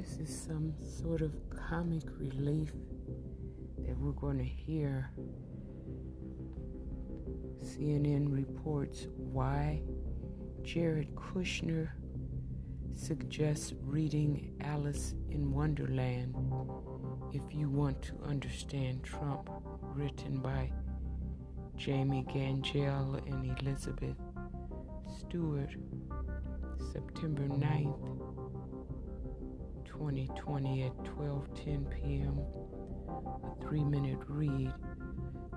this is some sort of comic relief that we're going to hear. CNN reports why Jared Kushner suggests reading Alice in Wonderland if you want to understand Trump, written by Jamie Gangel and Elizabeth Stewart, September 9th, 2020 at 12:10 p.m. A 3-minute read.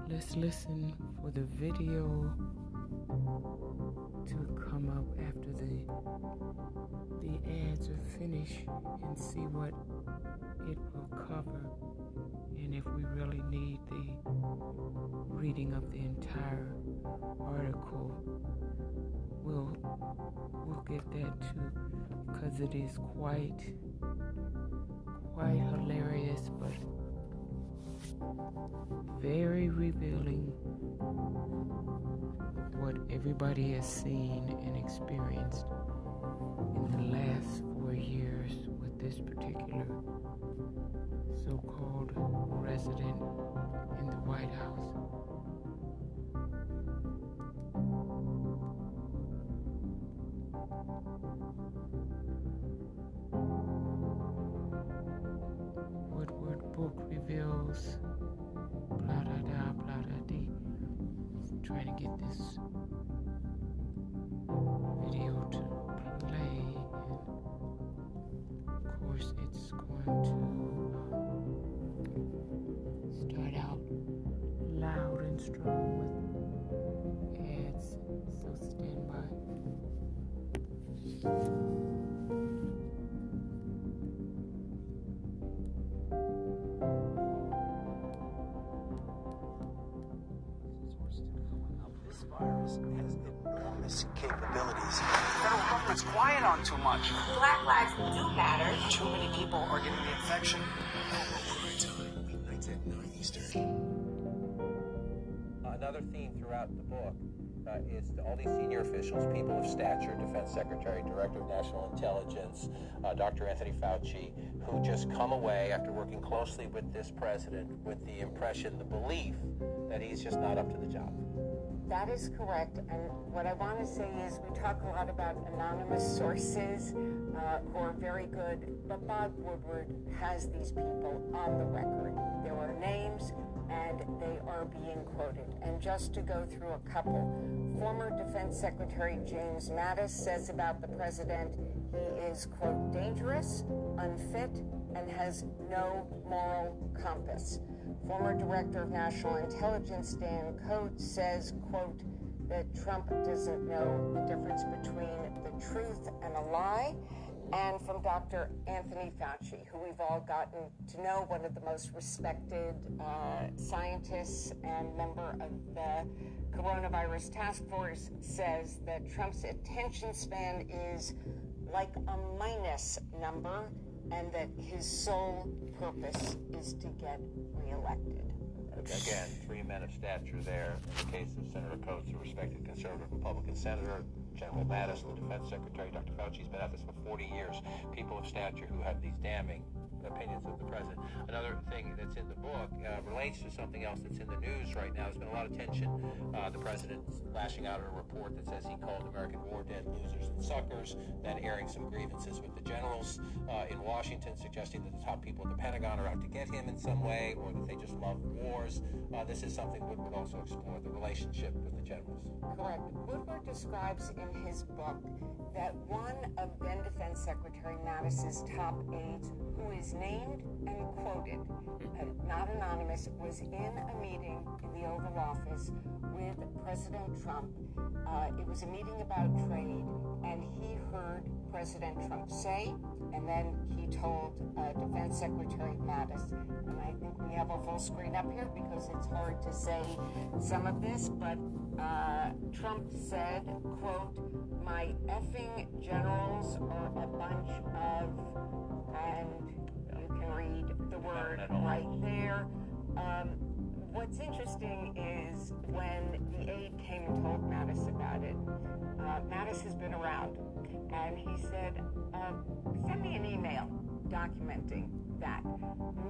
Let's listen for the video to come up after the the ads are finished and see what it will cover. And if we really need the reading of the entire article we'll we'll get that too because it is quite quite hilarious but very revealing what everybody has seen and experienced in the last four years with this particular so called resident in the White House. Book reveals blah da da blah da dee. Trying to get this video to play, and of course, it's going to start out loud and strong with ads. So stand by. Enormous capabilities. The federal government's quiet on too much. Black lives do matter. Too many people are getting the infection. Weeknights at 9 Eastern. Another theme throughout the book uh, is to all these senior officials, people of stature, Defense Secretary, Director of National Intelligence, uh, Dr. Anthony Fauci, who just come away after working closely with this president with the impression, the belief that he's just not up to the job. That is correct. And what I want to say is we talk a lot about anonymous sources uh, who are very good, but Bob Woodward has these people on the record. There are names and they are being quoted. And just to go through a couple, former Defense Secretary James Mattis says about the president he is, quote, dangerous, unfit, and has no moral compass. Former Director of National Intelligence Dan Coats says, quote, that Trump doesn't know the difference between the truth and a lie. And from Dr. Anthony Fauci, who we've all gotten to know, one of the most respected uh, scientists and member of the coronavirus task force, says that Trump's attention span is like a minus number and that his sole purpose is to get reelected. Again, three men of stature there. In the case of Senator Coats, a respected conservative Republican senator, General Mattis, the defense secretary, Dr. Fauci's been at this for 40 years. People of stature who have these damning opinions of the president. Another thing that's in the book uh, relates to something else that's in the news right now. There's been a lot of tension. Uh, the president's lashing out at a report that says he called American war dead losers and suckers, then airing some grievances with the generals uh, in Washington, suggesting that the top people at the Pentagon are out to get him in some way, or that they just love wars. Uh, this is something Woodward also explore the relationship with the generals. Correct. Woodward describes in his book that one of then Defense Secretary Mattis's top aides, who is named and quoted, uh, not anonymous, was in a meeting in the Oval Office with President Trump. Uh, it was a meeting about trade, and he heard President Trump say, and then he told uh, Defense Secretary Mattis, and I think we have a full screen up here because it's hard to say some of this, but uh, Trump said, quote, my effing generals are a bunch of, and you can read the word right there. Um, what's interesting is when the aide came and told Mattis about it, uh, Mattis has been around, and he said, uh, send me an email. documenting that.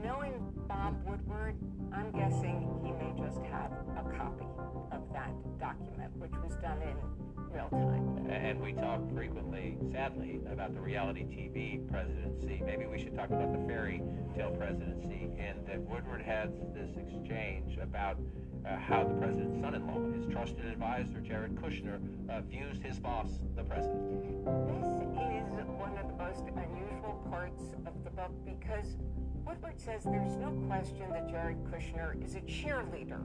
Knowing Bob Woodward, I'm guessing he may just have a copy of that document, which was done in real time. And we talk frequently, sadly, about the reality TV presidency. Maybe we should talk about the fairy tale presidency, and that Woodward has this exchange about uh, how the president's son-in-law, his trusted advisor, Jared Kushner, uh, views his boss, the president. This is one of the most unusual parts of the book because Woodward says there's no question that Jared Kushner is a cheerleader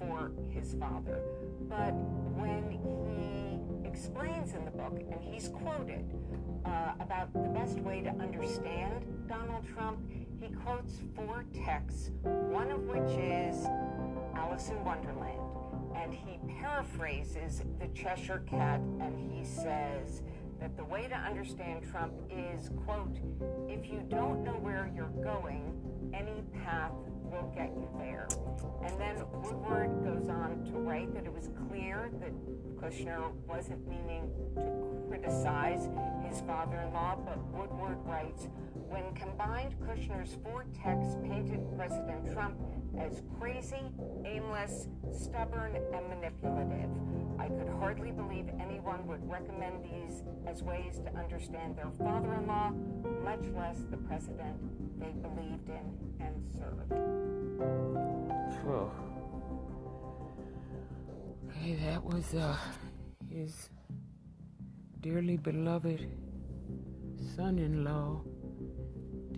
for his father. But when he explains in the book, and he's quoted uh, about the best way to understand Donald Trump, he quotes four texts, one of which is Alice in Wonderland. And he paraphrases the Cheshire Cat and he says that the way to understand Trump is, quote, if you don't know where you're going, any path will get you there. And then Woodward goes on to write that it was clear that Kushner wasn't meaning to criticize his father in law, but Woodward writes when combined, Kushner's four texts painted President Trump as crazy, aimless, stubborn, and manipulative. I could hardly believe anyone would recommend these as ways to understand their father in law, much less the president they believed in and served. Whew. Okay, that was uh, his dearly beloved son in law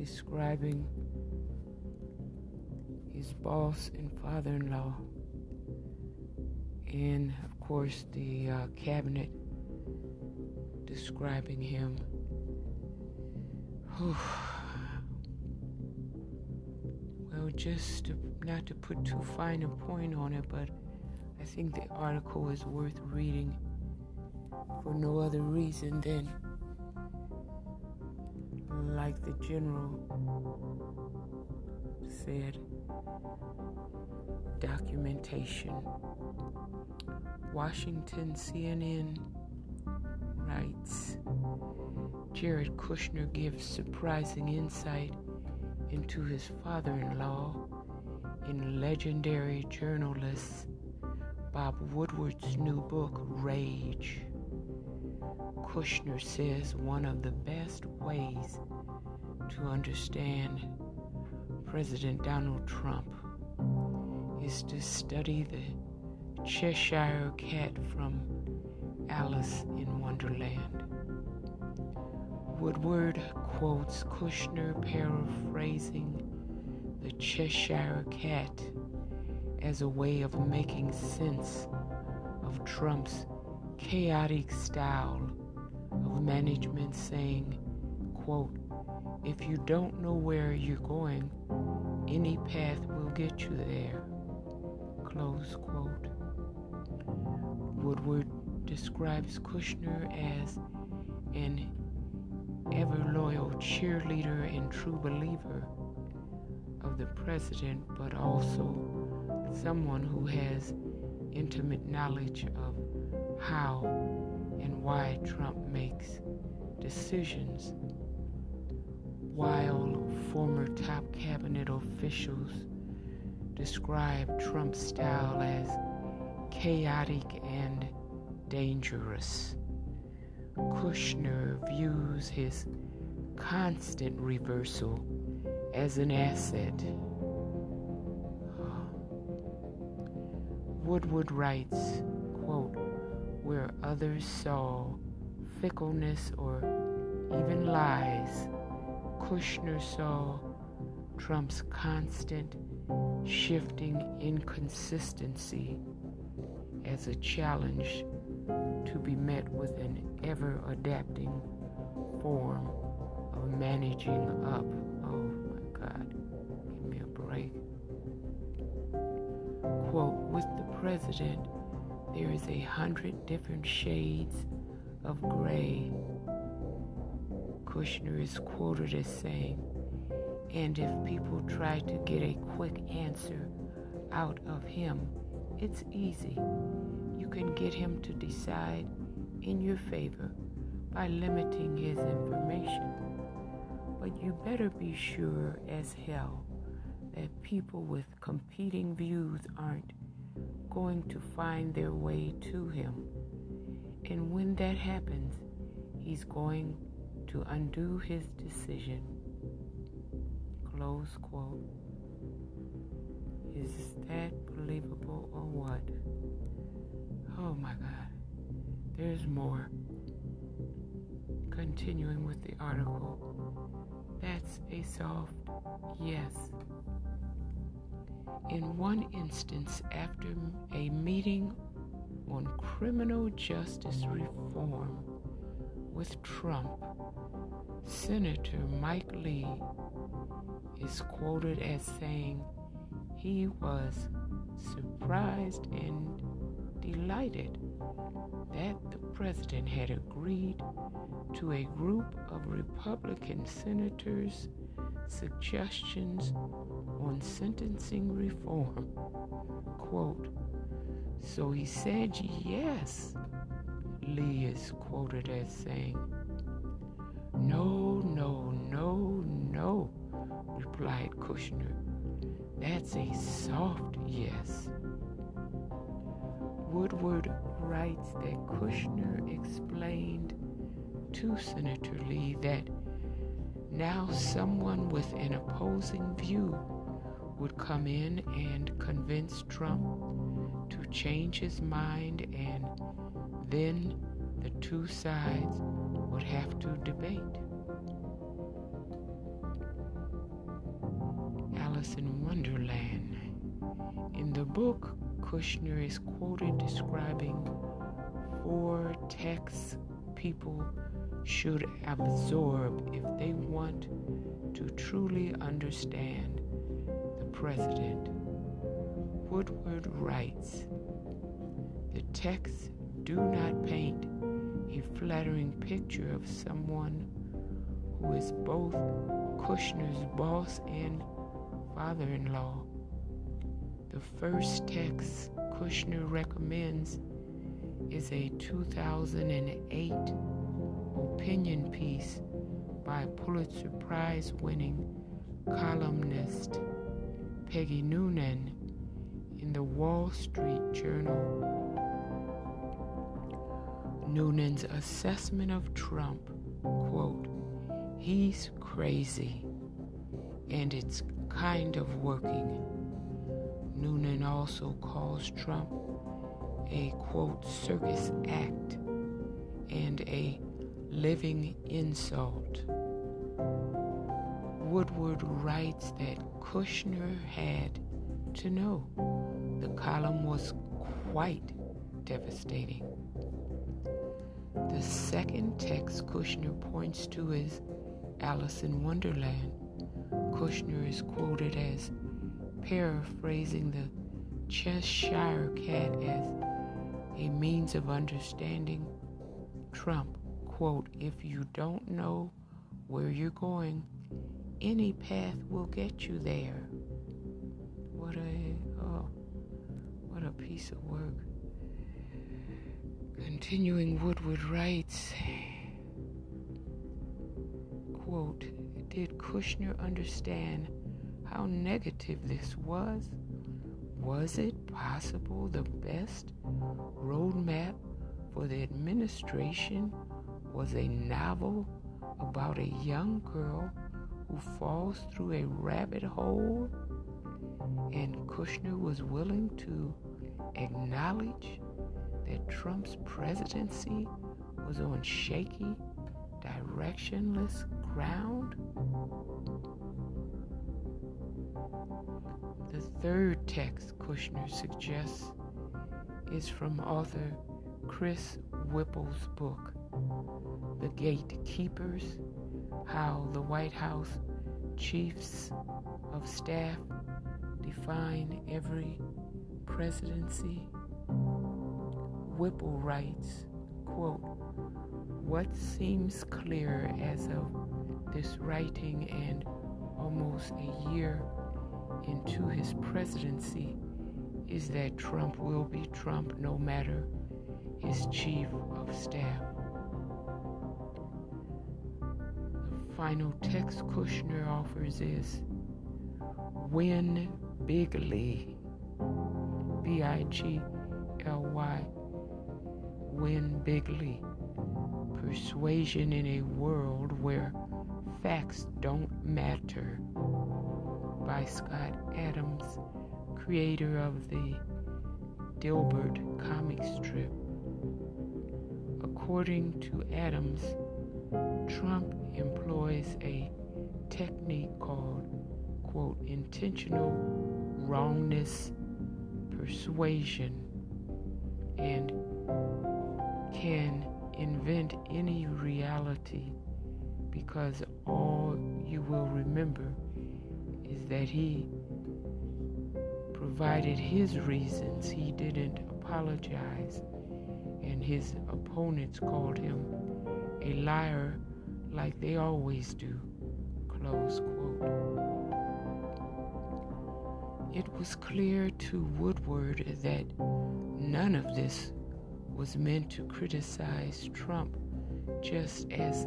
describing his boss and father in law. And of course, the uh, cabinet describing him. Whew. Well, just to, not to put too fine a point on it, but I think the article is worth reading for no other reason than like the general said, documentation. Washington CNN writes Jared Kushner gives surprising insight into his father in law in legendary journalist Bob Woodward's new book, Rage. Kushner says one of the best ways to understand President Donald Trump is to study the Cheshire Cat from Alice in Wonderland. Woodward quotes Kushner paraphrasing the Cheshire Cat as a way of making sense of Trump's chaotic style of management saying, quote, if you don't know where you're going, any path will get you there. Close quote. Woodward describes Kushner as an ever loyal cheerleader and true believer of the president, but also someone who has intimate knowledge of how and why Trump makes decisions. While former top cabinet officials describe Trump's style as chaotic and dangerous, Kushner views his constant reversal as an asset. Woodward writes, quote, where others saw fickleness or even lies, Kushner saw Trump's constant shifting inconsistency as a challenge to be met with an ever adapting form of managing up. Oh my God, give me a break. Quote, with the president, there is a hundred different shades of gray. Kushner is quoted as saying, and if people try to get a quick answer out of him, it's easy. You can get him to decide in your favor by limiting his information. But you better be sure as hell that people with competing views aren't going to find their way to him. And when that happens, he's going to undo his decision. Close quote. Is that believable or what? Oh my God. There's more. Continuing with the article. That's a soft yes. In one instance, after a meeting on criminal justice reform with Trump, Senator Mike Lee is quoted as saying he was surprised and delighted that the president had agreed to a group of Republican senators' suggestions on sentencing reform. Quote, so he said yes, Lee is quoted as saying. No, no, no, no, replied Kushner. That's a soft yes. Woodward writes that Kushner explained to Senator Lee that now someone with an opposing view would come in and convince Trump to change his mind, and then the two sides would have to debate. Alice in Wonderland. In the book, Kushner is quoted describing four texts people should absorb if they want to truly understand the president. Woodward writes The texts do not paint a flattering picture of someone who is both Kushner's boss and father in law. The first text Kushner recommends is a 2008 opinion piece by Pulitzer Prize winning columnist Peggy Noonan in the Wall Street Journal. Noonan's assessment of Trump, quote, he's crazy and it's kind of working. Noonan also calls Trump a quote circus act and a living insult. Woodward writes that Kushner had to know the column was quite devastating. The second text Kushner points to is Alice in Wonderland. Kushner is quoted as paraphrasing the Cheshire Cat as a means of understanding Trump. Quote, if you don't know where you're going, any path will get you there. What a, oh, what a piece of work. Continuing, Woodward writes, quote, did Kushner understand how negative this was? Was it possible the best roadmap for the administration was a novel about a young girl who falls through a rabbit hole? And Kushner was willing to acknowledge that Trump's presidency was on shaky, directionless ground? The third text Kushner suggests is from author Chris Whipple's book, The Gatekeepers How the White House Chiefs of Staff Define Every Presidency. Whipple writes, quote, What seems clear as of this writing and almost a year into his presidency is that Trump will be Trump no matter his chief of staff. The final text Kushner offers is Win Bigly, B I G L Y, Win Bigly. Persuasion in a world where facts don't matter by Scott Adams, creator of the Dilbert comic strip. According to Adams, Trump employs a technique called, quote, intentional wrongness persuasion and can invent any reality because all you will remember is that he provided his reasons. He didn't apologize, and his opponents called him a liar like they always do. Close quote. It was clear to Woodward that none of this was meant to criticize Trump, just as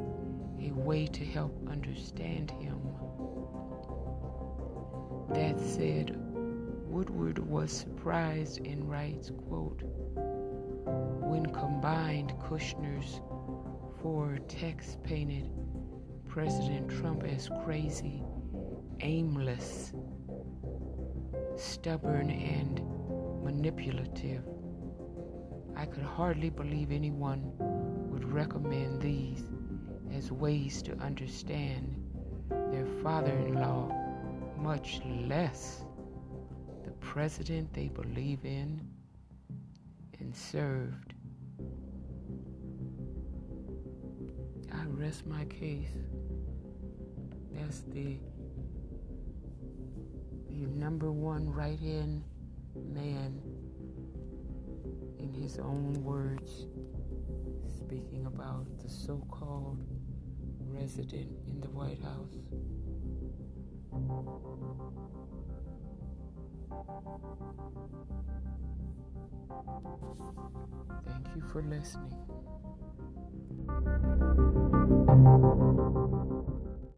a way to help understand him. That said, Woodward was surprised and writes, quote, when combined Kushner's four texts painted President Trump as crazy, aimless, stubborn, and manipulative. I could hardly believe anyone would recommend these as ways to understand their father in law, much less the president they believe in and served. I rest my case. That's the the number one right hand man his own words speaking about the so-called resident in the White House. Thank you for listening.